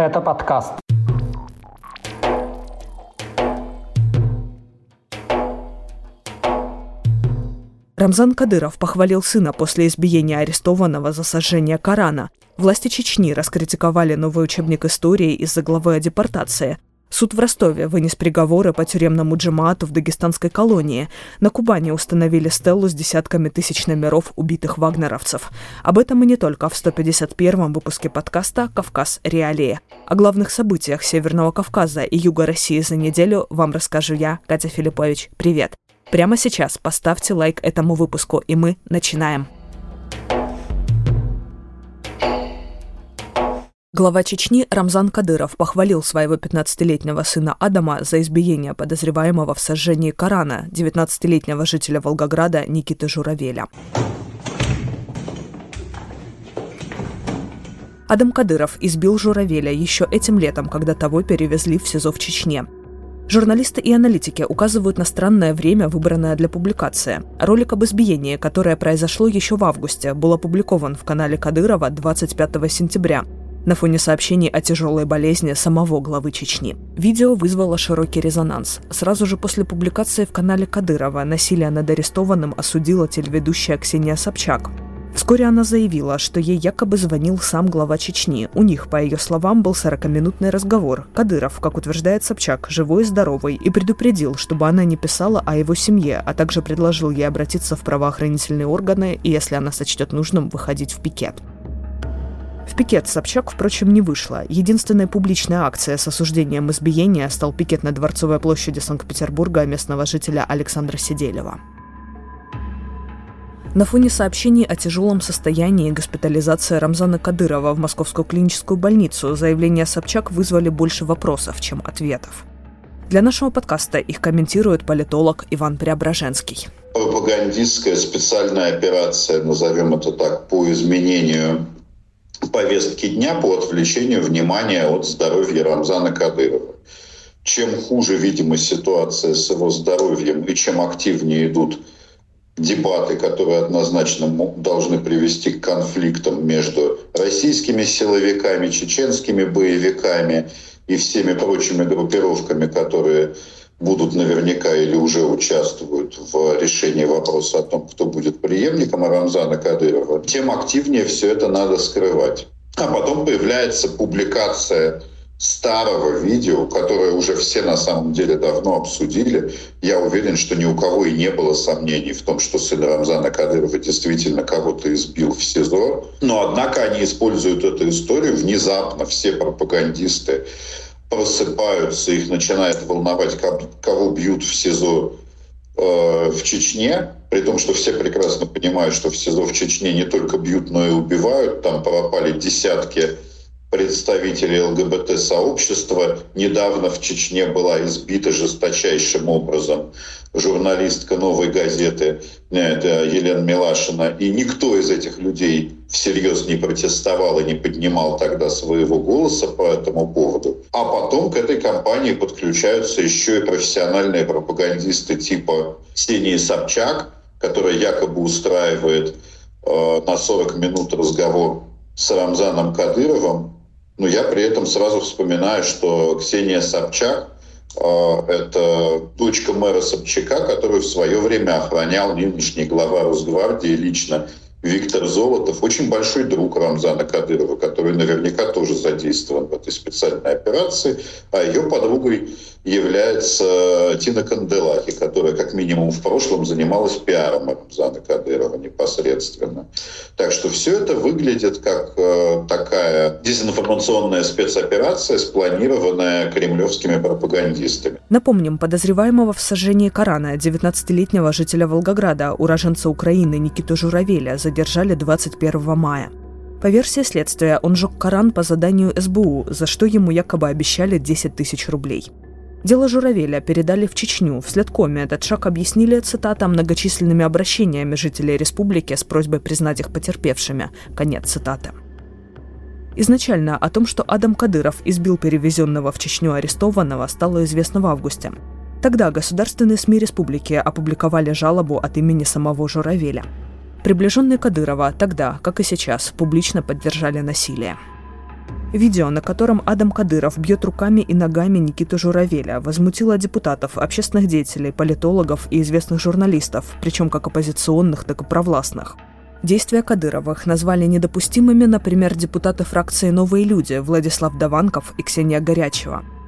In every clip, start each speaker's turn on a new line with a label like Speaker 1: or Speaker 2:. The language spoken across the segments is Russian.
Speaker 1: Это подкаст.
Speaker 2: Рамзан Кадыров похвалил сына после избиения арестованного за сожжение Корана. Власти Чечни раскритиковали новый учебник истории из-за главы о депортации. Суд в Ростове вынес приговоры по тюремному джемаату в дагестанской колонии. На Кубани установили стеллу с десятками тысяч номеров убитых вагнеровцев. Об этом и не только в 151-м выпуске подкаста «Кавказ. Реалии». О главных событиях Северного Кавказа и Юга России за неделю вам расскажу я, Катя Филиппович. Привет! Прямо сейчас поставьте лайк этому выпуску, и мы начинаем. Глава Чечни Рамзан Кадыров похвалил своего 15-летнего сына Адама за избиение подозреваемого в сожжении Корана 19-летнего жителя Волгограда Никиты Журавеля. Адам Кадыров избил Журавеля еще этим летом, когда того перевезли в СИЗО в Чечне. Журналисты и аналитики указывают на странное время, выбранное для публикации. Ролик об избиении, которое произошло еще в августе, был опубликован в канале Кадырова 25 сентября на фоне сообщений о тяжелой болезни самого главы Чечни. Видео вызвало широкий резонанс. Сразу же после публикации в канале Кадырова насилие над арестованным осудила телеведущая Ксения Собчак. Вскоре она заявила, что ей якобы звонил сам глава Чечни. У них, по ее словам, был 40-минутный разговор. Кадыров, как утверждает Собчак, живой и здоровый, и предупредил, чтобы она не писала о его семье, а также предложил ей обратиться в правоохранительные органы и, если она сочтет нужным, выходить в пикет. В пикет Собчак, впрочем, не вышла. Единственная публичная акция с осуждением избиения стал пикет на Дворцовой площади Санкт-Петербурга местного жителя Александра Сиделева. На фоне сообщений о тяжелом состоянии и госпитализации Рамзана Кадырова в Московскую клиническую больницу заявления Собчак вызвали больше вопросов, чем ответов. Для нашего подкаста их комментирует политолог Иван Преображенский.
Speaker 3: Пропагандистская специальная операция, назовем это так, по изменению повестки дня по отвлечению внимания от здоровья Рамзана Кадырова. Чем хуже, видимо, ситуация с его здоровьем и чем активнее идут дебаты, которые однозначно должны привести к конфликтам между российскими силовиками, чеченскими боевиками и всеми прочими группировками, которые будут наверняка или уже участвуют в решении вопроса о том, кто будет преемником Рамзана Кадырова, тем активнее все это надо скрывать. А потом появляется публикация старого видео, которое уже все на самом деле давно обсудили. Я уверен, что ни у кого и не было сомнений в том, что сын Рамзана Кадырова действительно кого-то избил в СИЗО. Но однако они используют эту историю внезапно, все пропагандисты просыпаются, их начинает волновать, кого бьют в СИЗО э, в Чечне, при том, что все прекрасно понимают, что в СИЗО в Чечне не только бьют, но и убивают. Там пропали десятки представителей ЛГБТ-сообщества. Недавно в Чечне была избита жесточайшим образом журналистка «Новой газеты» это Елена Милашина. И никто из этих людей всерьез не протестовал и не поднимал тогда своего голоса по этому поводу. А потом к этой кампании подключаются еще и профессиональные пропагандисты типа Ксении Собчак, которая якобы устраивает э, на 40 минут разговор с Рамзаном Кадыровым, но я при этом сразу вспоминаю, что Ксения Собчак э, – это дочка мэра Собчака, которую в свое время охранял нынешний глава Росгвардии лично Виктор Золотов, очень большой друг Рамзана Кадырова, который наверняка тоже задействован в этой специальной операции, а ее подругой является Тина Канделахи, которая как минимум в прошлом занималась пиаром Рамзана Кадырова непосредственно. Так что все это выглядит как э, такая дезинформационная спецоперация, спланированная кремлевскими пропагандистами.
Speaker 2: Напомним, подозреваемого в сожжении Корана 19-летнего жителя Волгограда, уроженца Украины Никиту Журавеля, задержали 21 мая. По версии следствия, он жег Коран по заданию СБУ, за что ему якобы обещали 10 тысяч рублей. Дело Журавеля передали в Чечню. В следкоме этот шаг объяснили, цитата, многочисленными обращениями жителей республики с просьбой признать их потерпевшими. Конец цитаты. Изначально о том, что Адам Кадыров избил перевезенного в Чечню арестованного, стало известно в августе. Тогда государственные СМИ республики опубликовали жалобу от имени самого Журавеля. Приближенные Кадырова тогда, как и сейчас, публично поддержали насилие. Видео, на котором Адам Кадыров бьет руками и ногами Никиту Журавеля, возмутило депутатов, общественных деятелей, политологов и известных журналистов, причем как оппозиционных, так и провластных. Действия Кадыровых назвали недопустимыми, например, депутаты фракции «Новые люди» Владислав Даванков и Ксения Горячева –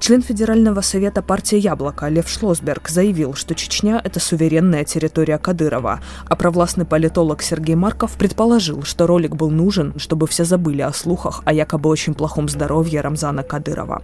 Speaker 2: Член Федерального совета партии «Яблоко» Лев Шлосберг заявил, что Чечня – это суверенная территория Кадырова, а провластный политолог Сергей Марков предположил, что ролик был нужен, чтобы все забыли о слухах о якобы очень плохом здоровье Рамзана Кадырова.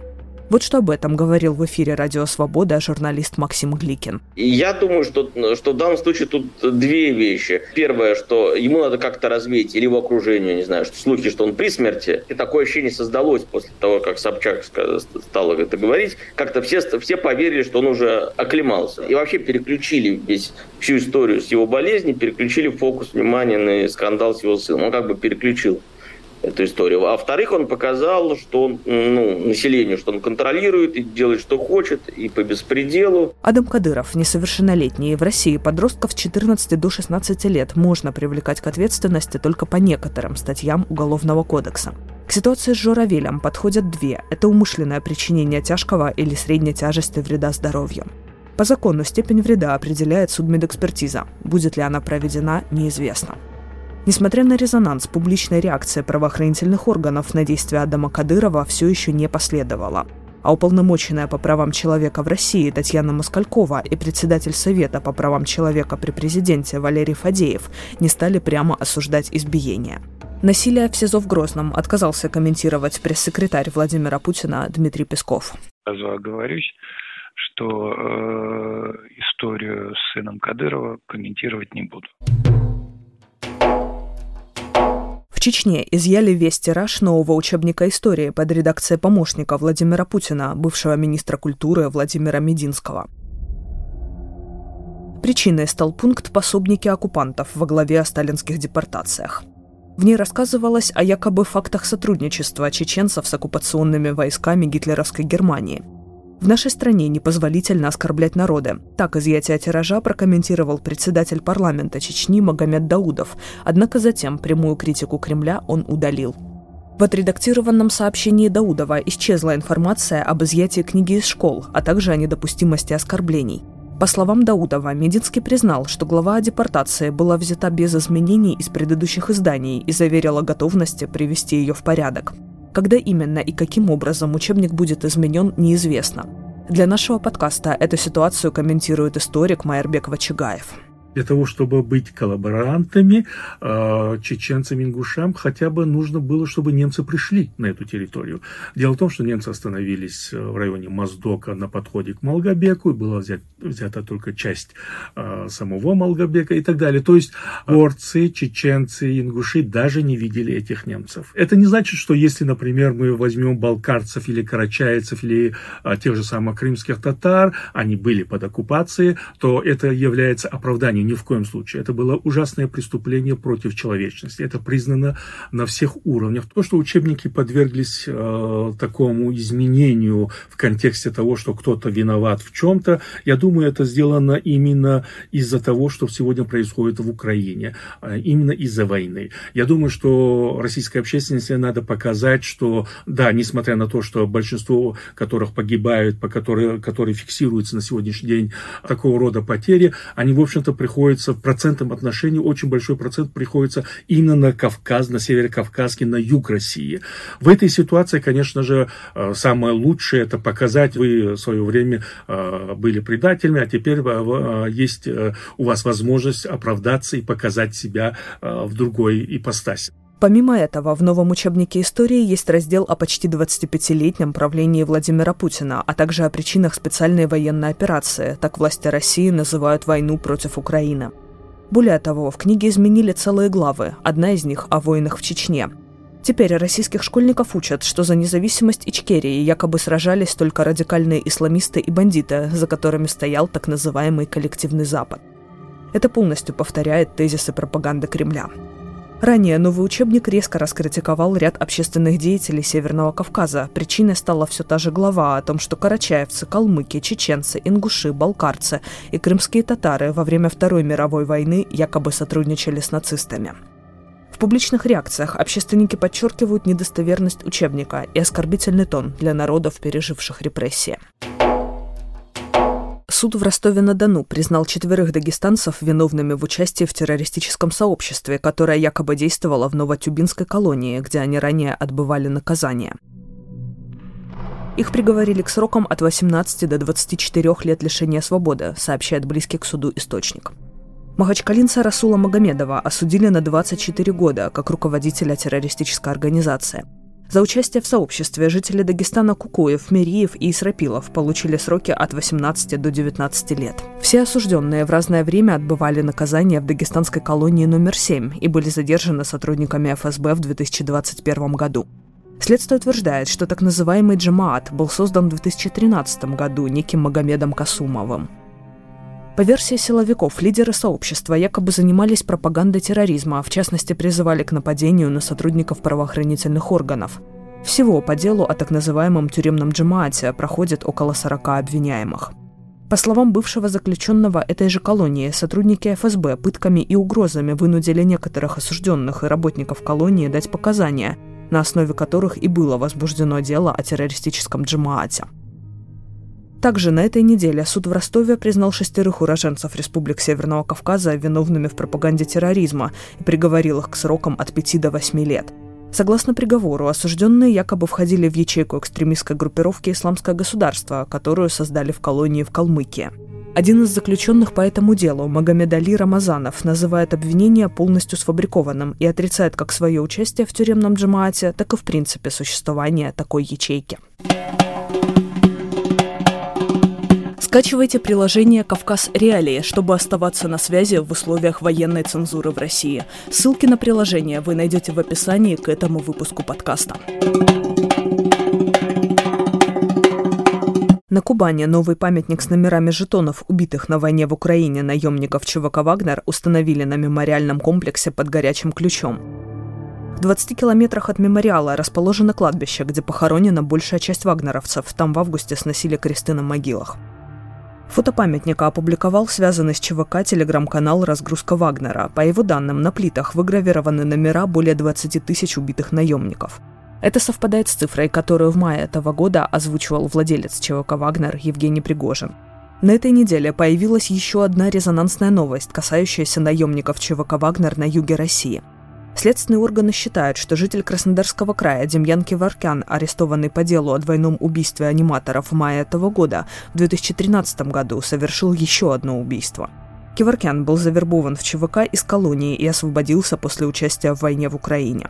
Speaker 2: Вот что об этом говорил в эфире «Радио Свобода» журналист Максим Гликин.
Speaker 1: Я думаю, что, что в данном случае тут две вещи. Первое, что ему надо как-то развеять, или его окружению, не знаю, что слухи, что он при смерти. И такое ощущение создалось после того, как Собчак стал это говорить. Как-то все, все поверили, что он уже оклемался. И вообще переключили весь, всю историю с его болезни, переключили фокус внимания на скандал с его сыном. Он как бы переключил эту историю. А во-вторых, он показал, что он, ну, населению, что он контролирует и делает, что хочет, и по беспределу.
Speaker 2: Адам Кадыров, несовершеннолетний. В России подростков с 14 до 16 лет можно привлекать к ответственности только по некоторым статьям Уголовного кодекса. К ситуации с журавелем подходят две. Это умышленное причинение тяжкого или средней тяжести вреда здоровью. По закону степень вреда определяет судмедэкспертиза. Будет ли она проведена, неизвестно. Несмотря на резонанс, публичная реакция правоохранительных органов на действия Адама Кадырова все еще не последовала. А уполномоченная по правам человека в России Татьяна Москалькова и председатель Совета по правам человека при президенте Валерий Фадеев не стали прямо осуждать избиение. Насилие в СИЗО в Грозном отказался комментировать пресс-секретарь Владимира Путина Дмитрий Песков.
Speaker 4: Оговорюсь, что э, историю с сыном Кадырова комментировать не буду.
Speaker 2: Чечне изъяли весь тираж нового учебника истории под редакцией помощника Владимира Путина, бывшего министра культуры Владимира Мединского. Причиной стал пункт «Пособники оккупантов» во главе о сталинских депортациях. В ней рассказывалось о якобы фактах сотрудничества чеченцев с оккупационными войсками гитлеровской Германии – в нашей стране непозволительно оскорблять народы. Так изъятие тиража прокомментировал председатель парламента Чечни Магомед Даудов, однако затем прямую критику Кремля он удалил. В отредактированном сообщении Даудова исчезла информация об изъятии книги из школ, а также о недопустимости оскорблений. По словам Даудова, Мединский признал, что глава о депортации была взята без изменений из предыдущих изданий и заверил о готовности привести ее в порядок. Когда именно и каким образом учебник будет изменен, неизвестно. Для нашего подкаста эту ситуацию комментирует историк Майербек Вачигаев
Speaker 5: для того, чтобы быть коллаборантами, э, чеченцам, ингушам, хотя бы нужно было, чтобы немцы пришли на эту территорию. Дело в том, что немцы остановились э, в районе Моздока на подходе к Малгобеку, и была взят, взята только часть э, самого Малгобека и так далее. То есть горцы, чеченцы, ингуши даже не видели этих немцев. Это не значит, что если, например, мы возьмем балкарцев или карачаевцев или тех же самых крымских татар, они были под оккупацией, то это является оправданием ни в коем случае. Это было ужасное преступление против человечности. Это признано на всех уровнях. То, что учебники подверглись э, такому изменению в контексте того, что кто-то виноват в чем-то, я думаю, это сделано именно из-за того, что сегодня происходит в Украине, а именно из-за войны. Я думаю, что российской общественности надо показать, что да, несмотря на то, что большинство которых погибают, по которые, которые фиксируются на сегодняшний день такого рода потери, они, в общем-то, приходится в процентном отношении, очень большой процент приходится именно на Кавказ, на Северокавказский, на юг России. В этой ситуации, конечно же, э, самое лучшее это показать, вы в свое время э, были предателями, а теперь э, есть у вас возможность оправдаться и показать себя в другой ипостаси.
Speaker 2: Помимо этого, в новом учебнике истории есть раздел о почти 25-летнем правлении Владимира Путина, а также о причинах специальной военной операции, так власти России называют войну против Украины. Более того, в книге изменили целые главы, одна из них о войнах в Чечне. Теперь российских школьников учат, что за независимость Ичкерии якобы сражались только радикальные исламисты и бандиты, за которыми стоял так называемый коллективный Запад. Это полностью повторяет тезисы пропаганды Кремля. Ранее новый учебник резко раскритиковал ряд общественных деятелей Северного Кавказа. Причиной стала все та же глава о том, что карачаевцы, калмыки, чеченцы, ингуши, балкарцы и крымские татары во время Второй мировой войны якобы сотрудничали с нацистами. В публичных реакциях общественники подчеркивают недостоверность учебника и оскорбительный тон для народов, переживших репрессии. Суд в Ростове-на-Дону признал четверых дагестанцев виновными в участии в террористическом сообществе, которое якобы действовало в Новотюбинской колонии, где они ранее отбывали наказание. Их приговорили к срокам от 18 до 24 лет лишения свободы, сообщает близкий к суду источник. Махачкалинца Расула Магомедова осудили на 24 года как руководителя террористической организации. За участие в сообществе жители Дагестана Кукуев, Мириев и Исрапилов получили сроки от 18 до 19 лет. Все осужденные в разное время отбывали наказание в дагестанской колонии номер 7 и были задержаны сотрудниками ФСБ в 2021 году. Следствие утверждает, что так называемый джамаат был создан в 2013 году неким Магомедом Касумовым. По версии силовиков, лидеры сообщества якобы занимались пропагандой терроризма, а в частности призывали к нападению на сотрудников правоохранительных органов. Всего по делу о так называемом тюремном джамаате проходит около 40 обвиняемых. По словам бывшего заключенного этой же колонии, сотрудники ФСБ пытками и угрозами вынудили некоторых осужденных и работников колонии дать показания, на основе которых и было возбуждено дело о террористическом джамаате. Также на этой неделе суд в Ростове признал шестерых уроженцев Республик Северного Кавказа виновными в пропаганде терроризма и приговорил их к срокам от 5 до 8 лет. Согласно приговору, осужденные якобы входили в ячейку экстремистской группировки «Исламское государство», которую создали в колонии в Калмыкии. Один из заключенных по этому делу, Магомед Али Рамазанов, называет обвинение полностью сфабрикованным и отрицает как свое участие в тюремном джамаате, так и в принципе существование такой ячейки. Скачивайте приложение «Кавказ Реалии», чтобы оставаться на связи в условиях военной цензуры в России. Ссылки на приложение вы найдете в описании к этому выпуску подкаста. На Кубани новый памятник с номерами жетонов убитых на войне в Украине наемников ЧВК «Вагнер» установили на мемориальном комплексе под горячим ключом. В 20 километрах от мемориала расположено кладбище, где похоронена большая часть вагнеровцев. Там в августе сносили кресты на могилах. Фото памятника опубликовал связанный с ЧВК телеграм-канал «Разгрузка Вагнера». По его данным, на плитах выгравированы номера более 20 тысяч убитых наемников. Это совпадает с цифрой, которую в мае этого года озвучивал владелец ЧВК «Вагнер» Евгений Пригожин. На этой неделе появилась еще одна резонансная новость, касающаяся наемников ЧВК «Вагнер» на юге России – Следственные органы считают, что житель Краснодарского края Демьян Киваркян, арестованный по делу о двойном убийстве аниматоров в мае этого года, в 2013 году совершил еще одно убийство. Киваркян был завербован в ЧВК из колонии и освободился после участия в войне в Украине.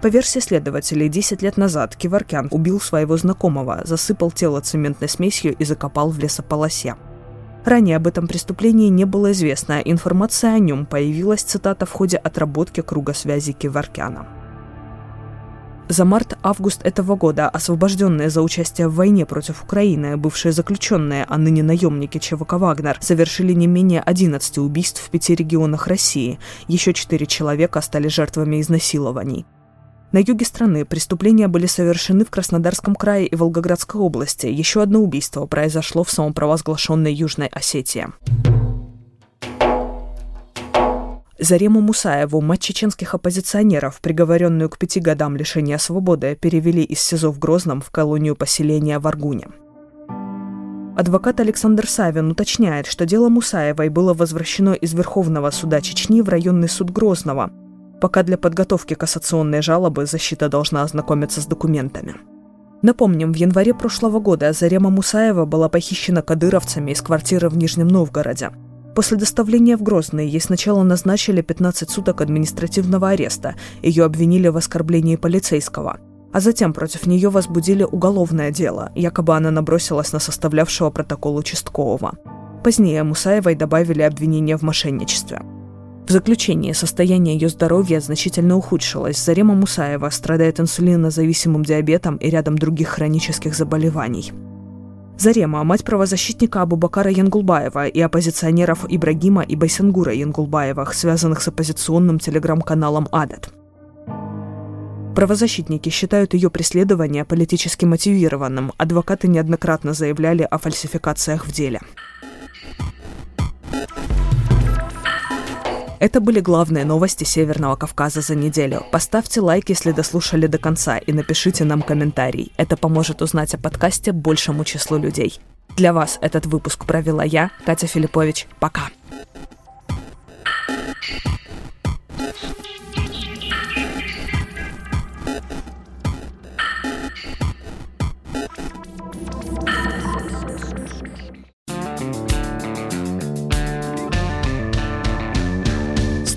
Speaker 2: По версии следователей, 10 лет назад Киваркян убил своего знакомого, засыпал тело цементной смесью и закопал в лесополосе. Ранее об этом преступлении не было известно, информация о нем появилась, цитата, в ходе отработки круга связи Киваркяна. За март-август этого года освобожденные за участие в войне против Украины бывшие заключенные, а ныне наемники ЧВК «Вагнер» совершили не менее 11 убийств в пяти регионах России. Еще четыре человека стали жертвами изнасилований. На юге страны преступления были совершены в Краснодарском крае и Волгоградской области. Еще одно убийство произошло в самопровозглашенной Южной Осетии. Зарему Мусаеву, мать чеченских оппозиционеров, приговоренную к пяти годам лишения свободы, перевели из СИЗО в Грозном в колонию поселения в Аргуне. Адвокат Александр Савин уточняет, что дело Мусаевой было возвращено из Верховного суда Чечни в районный суд Грозного – Пока для подготовки кассационной жалобы защита должна ознакомиться с документами. Напомним, в январе прошлого года Зарема Мусаева была похищена кадыровцами из квартиры в Нижнем Новгороде. После доставления в Грозный ей сначала назначили 15 суток административного ареста, ее обвинили в оскорблении полицейского. А затем против нее возбудили уголовное дело, якобы она набросилась на составлявшего протокол участкового. Позднее Мусаевой добавили обвинение в мошенничестве. В заключение, состояние ее здоровья значительно ухудшилось. Зарема Мусаева страдает инсулинозависимым диабетом и рядом других хронических заболеваний. Зарема – мать правозащитника Абубакара Янгулбаева и оппозиционеров Ибрагима и Байсангура Янгулбаевых, связанных с оппозиционным телеграм-каналом «Адат». Правозащитники считают ее преследование политически мотивированным. Адвокаты неоднократно заявляли о фальсификациях в деле. Это были главные новости Северного Кавказа за неделю. Поставьте лайк, если дослушали до конца, и напишите нам комментарий. Это поможет узнать о подкасте большему числу людей. Для вас этот выпуск провела я, Катя Филиппович. Пока.